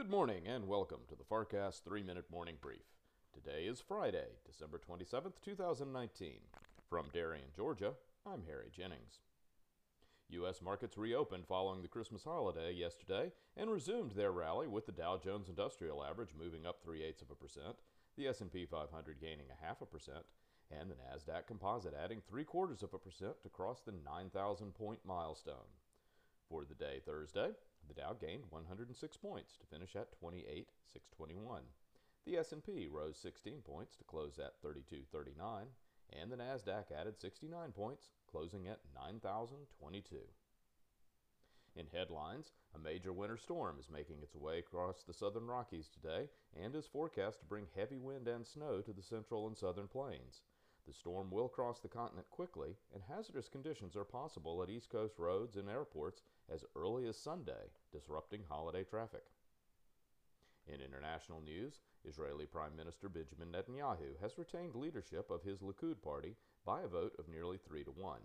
Good morning and welcome to the FarrCast 3 Minute Morning Brief. Today is Friday, December 27th, 2019. From Darien, Georgia, I'm Harry Jennings. U.S. markets reopened following the Christmas holiday yesterday and resumed their rally with the Dow Jones Industrial Average moving up 3 eighths of a percent, the S&P 500 gaining a half a percent, and the Nasdaq Composite adding three quarters of a percent to cross the 9,000 point milestone. For the day Thursday, the Dow gained 106 points to finish at 28,621. The S&P rose 16 points to close at 3239, and the Nasdaq added 69 points, closing at 9022. In headlines, a major winter storm is making its way across the southern Rockies today and is forecast to bring heavy wind and snow to the central and southern plains. The storm will cross the continent quickly, and hazardous conditions are possible at East Coast roads and airports as early as Sunday, disrupting holiday traffic. In international news, Israeli Prime Minister Benjamin Netanyahu has retained leadership of his Likud party by a vote of nearly 3 to 1.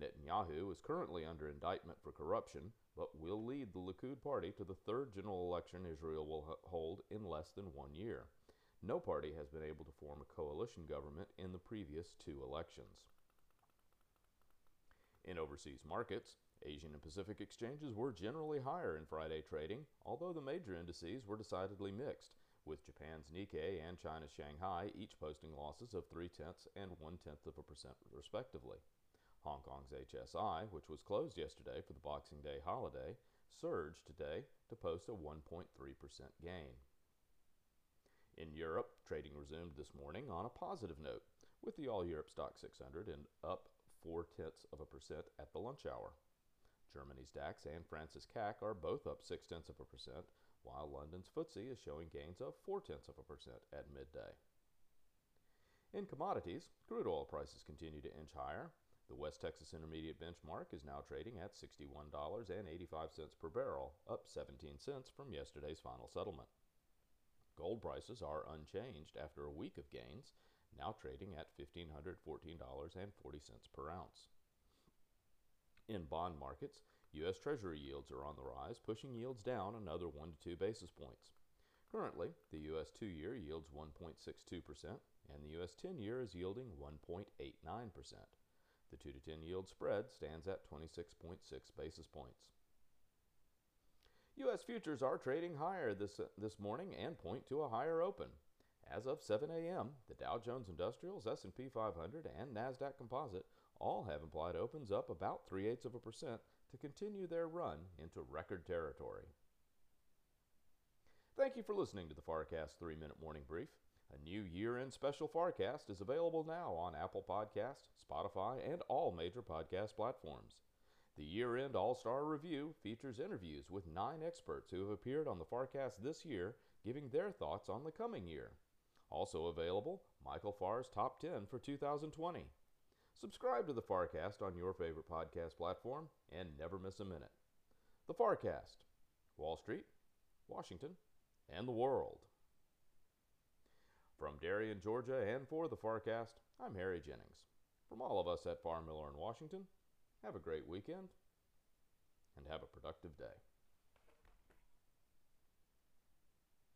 Netanyahu is currently under indictment for corruption, but will lead the Likud party to the third general election Israel will hold in less than one year. No party has been able to form a coalition government in the previous two elections. In overseas markets, Asian and Pacific exchanges were generally higher in Friday trading, although the major indices were decidedly mixed, with Japan's Nikkei and China's Shanghai each posting losses of 3 tenths and one tenth of a percent respectively. Hong Kong's HSI, which was closed yesterday for the Boxing Day holiday, surged today to post a 1.3% gain. In Europe, trading resumed this morning on a positive note, with the All Europe Stock 600 and up four tenths of a percent at the lunch hour. Germany's DAX and France's CAC are both up six tenths of a percent, while London's FTSE is showing gains of four tenths of a percent at midday. In commodities, crude oil prices continue to inch higher. The West Texas Intermediate benchmark is now trading at $61.85 per barrel, up 17 cents from yesterday's final settlement. Gold prices are unchanged after a week of gains, now trading at $1,514.40 per ounce. In bond markets, U.S. Treasury yields are on the rise, pushing yields down another 1 to 2 basis points. Currently, the U.S. 2 year yields 1.62%, and the U.S. 10 year is yielding 1.89%. The 2 to 10 yield spread stands at 26.6 basis points. U.S. futures are trading higher this, uh, this morning and point to a higher open. As of 7 a.m., the Dow Jones Industrials, S&P 500, and Nasdaq Composite all have implied opens up about 3 eighths of a percent to continue their run into record territory. Thank you for listening to the FarrCast 3-Minute Morning Brief. A new year-end special FarrCast is available now on Apple Podcast, Spotify, and all major podcast platforms. The year end All Star Review features interviews with nine experts who have appeared on the FarrCast this year, giving their thoughts on the coming year. Also available, Michael Farr's Top 10 for 2020. Subscribe to the FarrCast on your favorite podcast platform and never miss a minute. The FarrCast, Wall Street, Washington, and the world. From Darien, Georgia, and for the FarrCast, I'm Harry Jennings. From all of us at Farr Miller in Washington, have a great weekend and have a productive day.